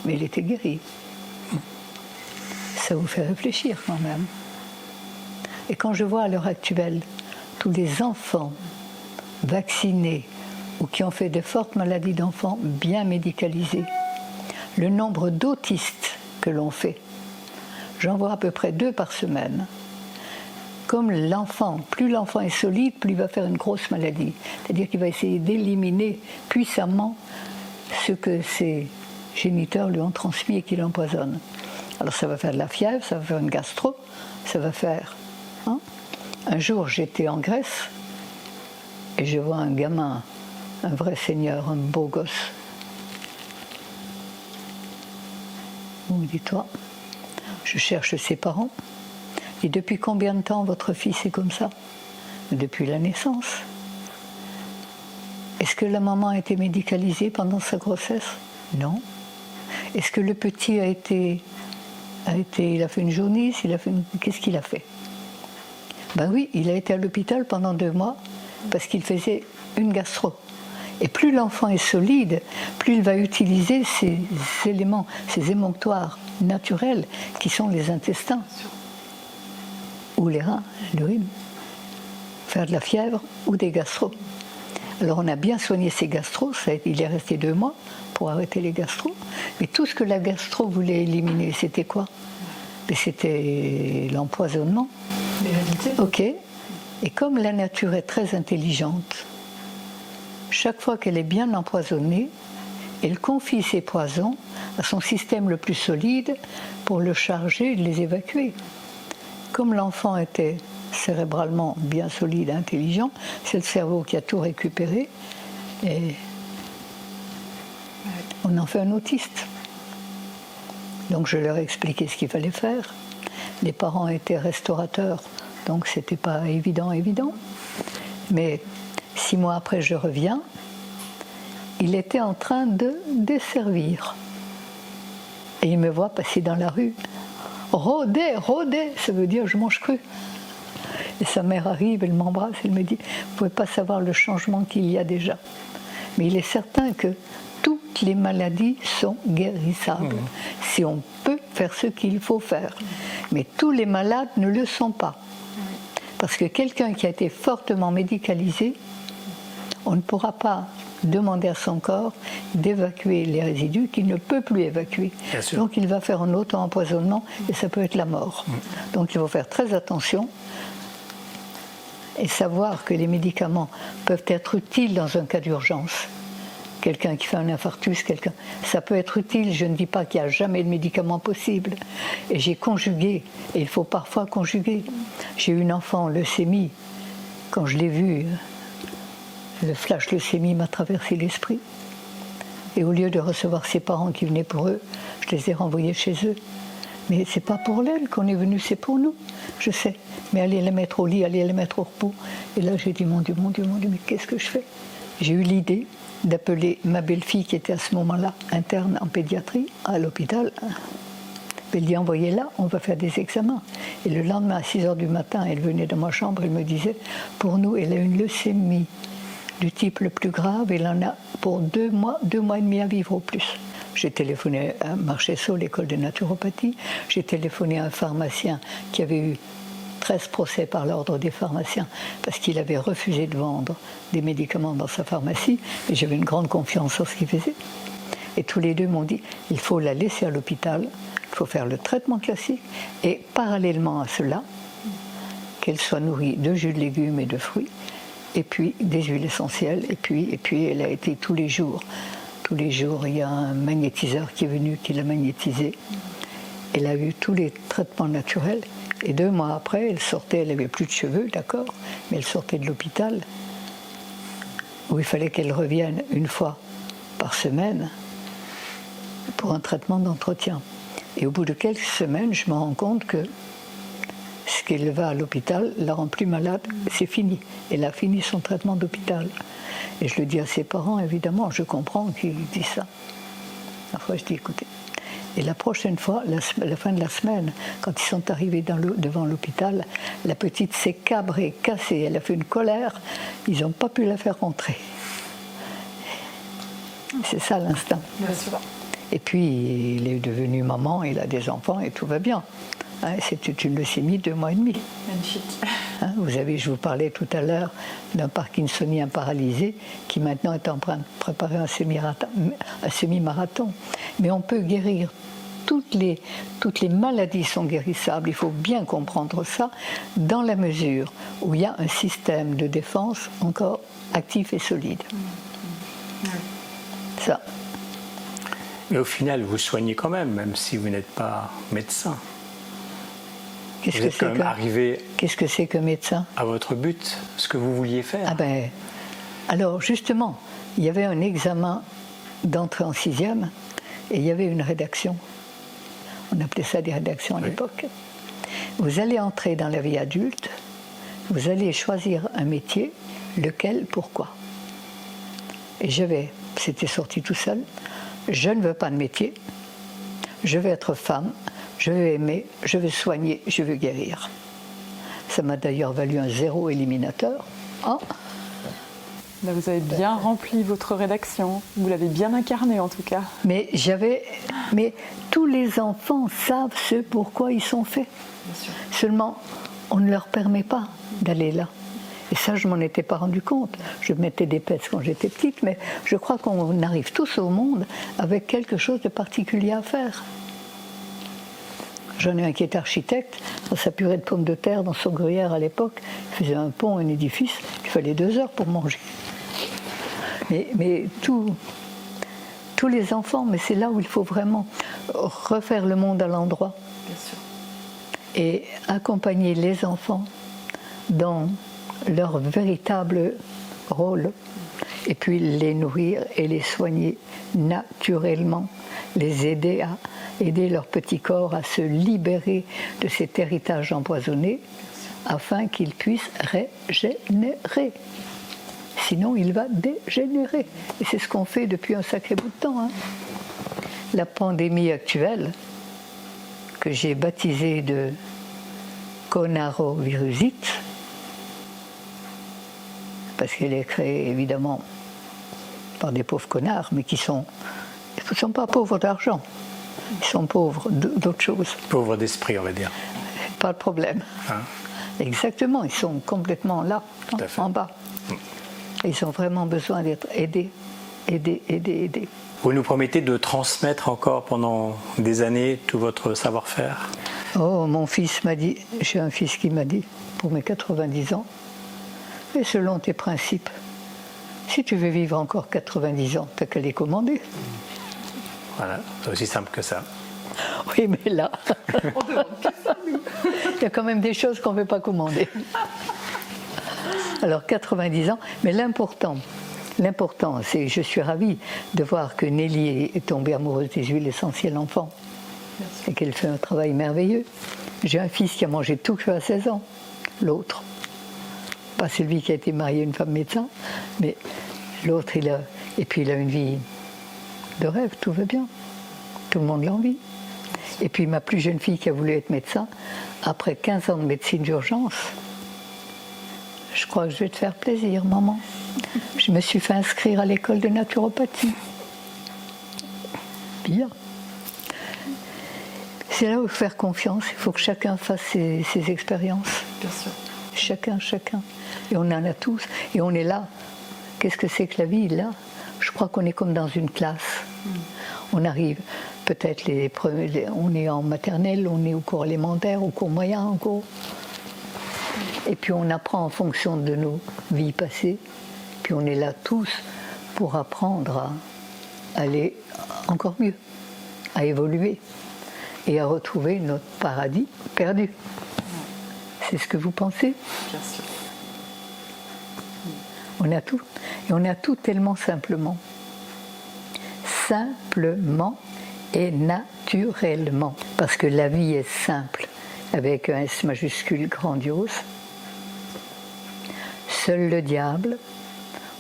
Mais elle était guérie. Ça vous fait réfléchir quand même. Et quand je vois à l'heure actuelle tous les enfants vaccinés ou qui ont fait de fortes maladies d'enfants bien médicalisés, le nombre d'autistes que l'on fait, j'en vois à peu près deux par semaine. Comme l'enfant, plus l'enfant est solide, plus il va faire une grosse maladie. C'est-à-dire qu'il va essayer d'éliminer puissamment ce que ses géniteurs lui ont transmis et qui l'empoisonnent. Alors ça va faire de la fièvre, ça va faire une gastro, ça va faire. hein. Un jour, j'étais en Grèce et je vois un gamin, un vrai seigneur, un beau gosse. Dit-toi Je cherche ses parents. Et depuis combien de temps votre fils est comme ça Depuis la naissance. Est-ce que la maman a été médicalisée pendant sa grossesse Non. Est-ce que le petit a été a été, il a fait une jaunisse, il a fait. Qu'est-ce qu'il a fait Ben oui, il a été à l'hôpital pendant deux mois parce qu'il faisait une gastro. Et plus l'enfant est solide, plus il va utiliser ces éléments, ces émonctoires naturels qui sont les intestins ou les reins, l'urine, faire de la fièvre ou des gastro. Alors on a bien soigné ses gastro, il est resté deux mois pour arrêter les gastro, mais tout ce que la gastro voulait éliminer, c'était quoi? C'était l'empoisonnement. Ok. Et comme la nature est très intelligente, chaque fois qu'elle est bien empoisonnée, elle confie ses poisons à son système le plus solide pour le charger et les évacuer. Comme l'enfant était cérébralement bien solide, intelligent, c'est le cerveau qui a tout récupéré et on en fait un autiste. Donc je leur ai expliqué ce qu'il fallait faire. Les parents étaient restaurateurs, donc c'était pas évident, évident. Mais six mois après, je reviens. Il était en train de desservir. Et il me voit passer dans la rue. Rôder, rôder, ça veut dire je mange cru. Et sa mère arrive, elle m'embrasse, elle me dit, vous ne pouvez pas savoir le changement qu'il y a déjà. Mais il est certain que toutes les maladies sont guérissables mmh. si on peut faire ce qu'il faut faire. Mais tous les malades ne le sont pas. Parce que quelqu'un qui a été fortement médicalisé, on ne pourra pas demander à son corps d'évacuer les résidus qu'il ne peut plus évacuer. Donc il va faire un auto-empoisonnement et ça peut être la mort. Mmh. Donc il faut faire très attention et savoir que les médicaments peuvent être utiles dans un cas d'urgence. Quelqu'un qui fait un infarctus, quelqu'un, ça peut être utile. Je ne dis pas qu'il n'y a jamais de médicament possible. Et j'ai conjugué, et il faut parfois conjuguer. J'ai eu une enfant leucémie. Quand je l'ai vue, le flash leucémie m'a traversé l'esprit. Et au lieu de recevoir ses parents qui venaient pour eux, je les ai renvoyés chez eux. Mais c'est pas pour elle qu'on est venu, c'est pour nous. Je sais. Mais allez la mettre au lit, allez la mettre au repos. Et là, j'ai dit, mon Dieu, mon Dieu, mon Dieu, mais qu'est-ce que je fais? J'ai eu l'idée d'appeler ma belle-fille, qui était à ce moment-là interne en pédiatrie, à l'hôpital. Elle dit, envoyez-la, on va faire des examens. Et le lendemain, à 6 h du matin, elle venait dans ma chambre, elle me disait, pour nous, elle a une leucémie du type le plus grave, elle en a pour deux mois, deux mois et demi à vivre au plus. J'ai téléphoné à Marchesso, l'école de naturopathie. J'ai téléphoné à un pharmacien qui avait eu 13 procès par l'ordre des pharmaciens parce qu'il avait refusé de vendre des médicaments dans sa pharmacie. Et j'avais une grande confiance en ce qu'il faisait. Et tous les deux m'ont dit il faut la laisser à l'hôpital, il faut faire le traitement classique. Et parallèlement à cela, qu'elle soit nourrie de jus de légumes et de fruits, et puis des huiles essentielles, et puis, et puis elle a été tous les jours tous les jours, il y a un magnétiseur qui est venu, qui l'a magnétisée. Elle a eu tous les traitements naturels. Et deux mois après, elle sortait, elle n'avait plus de cheveux, d'accord, mais elle sortait de l'hôpital, où il fallait qu'elle revienne une fois par semaine pour un traitement d'entretien. Et au bout de quelques semaines, je me rends compte que ce qu'elle va à l'hôpital la rend plus malade, c'est fini. Elle a fini son traitement d'hôpital. Et je le dis à ses parents, évidemment, je comprends qu'il dit ça. Parfois, je dis, écoutez. Et la prochaine fois, la, fin de la semaine, quand ils sont arrivés devant l'hôpital, la petite s'est cabrée, cassée, elle a fait une colère, ils n'ont pas pu la faire rentrer. C'est ça l'instinct. Et puis, il est devenu maman, il a des enfants et tout va bien. Hein, C'était une leucémie de deux mois et demi. Magnifique. Hein, vous avez, je vous parlais tout à l'heure d'un parkinsonien paralysé qui maintenant est en train de préparer un semi-marathon. Mais on peut guérir toutes les, toutes les maladies sont guérissables, il faut bien comprendre ça, dans la mesure où il y a un système de défense encore actif et solide. Ça. Mais au final, vous soignez quand même, même si vous n'êtes pas médecin. Qu'est-ce que c'est que arrivé Qu'est-ce que c'est que médecin? À votre but, ce que vous vouliez faire. Ah ben, alors justement, il y avait un examen d'entrée en sixième et il y avait une rédaction. On appelait ça des rédactions à l'époque. Vous allez entrer dans la vie adulte, vous allez choisir un métier, lequel, pourquoi. Et j'avais, c'était sorti tout seul, je ne veux pas de métier, je veux être femme, je veux aimer, je veux soigner, je veux guérir. Ça m'a d'ailleurs valu un zéro éliminateur. Ah, Là, vous avez bien rempli votre rédaction. Vous l'avez bien incarné en tout cas. mais j'avais. Mais tous les enfants savent ce pourquoi ils sont faits. Seulement, on ne leur permet pas d'aller là. Et ça, je m'en étais pas rendu compte. Je mettais des pets quand j'étais petite, mais je crois qu'on arrive tous au monde avec quelque chose de particulier à faire. J'en ai un qui est architecte, dans sa purée de pommes de terre, dans son gruyère à l'époque, il faisait un pont, un édifice, il fallait deux heures pour manger. Mais, mais tout, tous les enfants, mais c'est là où il faut vraiment refaire le monde à l'endroit. Et accompagner les enfants dans leur véritable rôle. Et puis les nourrir et les soigner naturellement, les aider à aider leur petit corps à se libérer de cet héritage empoisonné afin qu'ils puissent régénérer. Sinon, il va dégénérer. Et c'est ce qu'on fait depuis un sacré bout de temps. hein. La pandémie actuelle, que j'ai baptisée de conarovirusite, parce qu'elle est créée évidemment par des pauvres connards, mais qui ne sont pas pauvres d'argent, ils sont pauvres d- d'autres choses. Pauvre d'esprit, on va dire. Pas de problème. Hein? Exactement, ils sont complètement là, en bas. Ils ont vraiment besoin d'être aidés, aidés, aidés, aidés. Vous nous promettez de transmettre encore pendant des années tout votre savoir-faire? Oh, mon fils m'a dit, j'ai un fils qui m'a dit, pour mes 90 ans, et selon tes principes, si tu veux vivre encore 90 ans, t'as qu'à les commander. Voilà, c'est aussi simple que ça. Oui, mais là, il y a quand même des choses qu'on ne peut pas commander. Alors 90 ans, mais l'important, l'important, c'est, je suis ravie de voir que Nelly est tombée amoureuse des huiles essentielles enfants et qu'elle fait un travail merveilleux. J'ai un fils qui a mangé tout cru à 16 ans, l'autre. Pas celui qui a été marié à une femme médecin, mais l'autre, il a, et puis il a une vie de rêve, tout va bien. Tout le monde l'envie. Et puis ma plus jeune fille qui a voulu être médecin, après 15 ans de médecine d'urgence, je crois que je vais te faire plaisir, maman. Je me suis fait inscrire à l'école de naturopathie. Bien. C'est là où il faut faire confiance, il faut que chacun fasse ses, ses expériences. Bien sûr. Chacun, chacun. Et on en a tous. Et on est là. Qu'est-ce que c'est que la vie là? Je crois qu'on est comme dans une classe. On arrive, peut-être les, premiers- les- on est en maternelle, on est au cours élémentaire, au cours moyen, au cours. Et puis on apprend en fonction de nos vies passées. Puis on est là tous pour apprendre à aller encore mieux, à évoluer et à retrouver notre paradis perdu. C'est ce que vous pensez? Bien sûr. On a tout. Et on a tout tellement simplement. Simplement et naturellement. Parce que la vie est simple, avec un S majuscule grandiose. Seul le diable,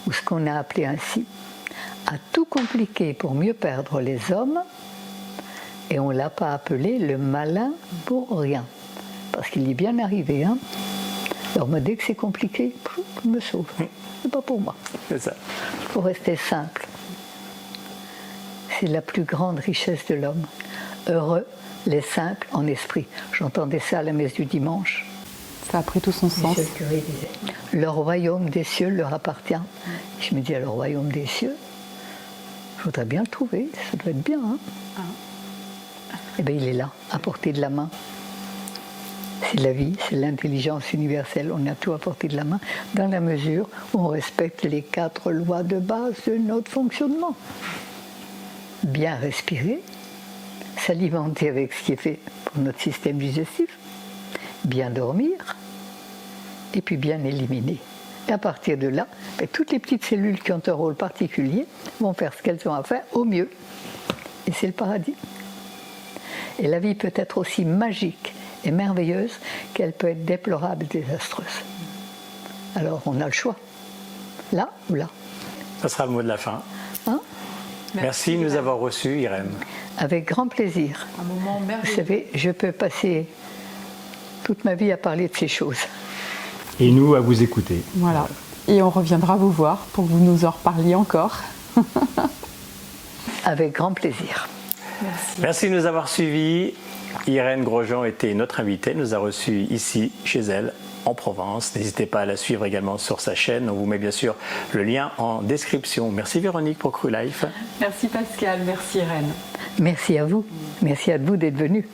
ou ce qu'on a appelé ainsi, a tout compliqué pour mieux perdre les hommes, et on ne l'a pas appelé le malin pour rien. Parce qu'il est bien arrivé. Hein Alors, dès que c'est compliqué, je me sauve. C'est pas pour moi. C'est ça. Il faut rester simple. C'est la plus grande richesse de l'homme. Heureux les simples en esprit. J'entendais ça à la messe du dimanche. Ça a pris tout son sens. Disait Le royaume des cieux leur appartient. Je me dis, le royaume des cieux, je voudrais bien le trouver, ça doit être bien. Hein? Eh bien, il est là, à portée de la main. C'est la vie, c'est l'intelligence universelle. On a tout à portée de la main dans la mesure où on respecte les quatre lois de base de notre fonctionnement. Bien respirer, s'alimenter avec ce qui est fait pour notre système digestif, bien dormir, et puis bien éliminer. Et à partir de là, ben, toutes les petites cellules qui ont un rôle particulier vont faire ce qu'elles ont à faire au mieux. Et c'est le paradis. Et la vie peut être aussi magique et merveilleuse qu'elle peut être déplorable et désastreuse. Alors on a le choix. Là ou là? Ça sera le mot de la fin. Hein? Merci, de nous avoir reçus, Irène. Avec grand plaisir. Un moment Vous savez, je peux passer toute ma vie à parler de ces choses. Et nous à vous écouter. Voilà. Et on reviendra vous voir pour que vous nous en reparliez encore. *laughs* Avec grand plaisir. Merci de nous avoir suivis. Irène Grosjean était notre invitée, elle nous a reçus ici, chez elle, en Provence. N'hésitez pas à la suivre également sur sa chaîne. On vous met bien sûr le lien en description. Merci Véronique pour Cru Life. Merci Pascal, merci Irène. Merci à vous. Merci à vous d'être venu.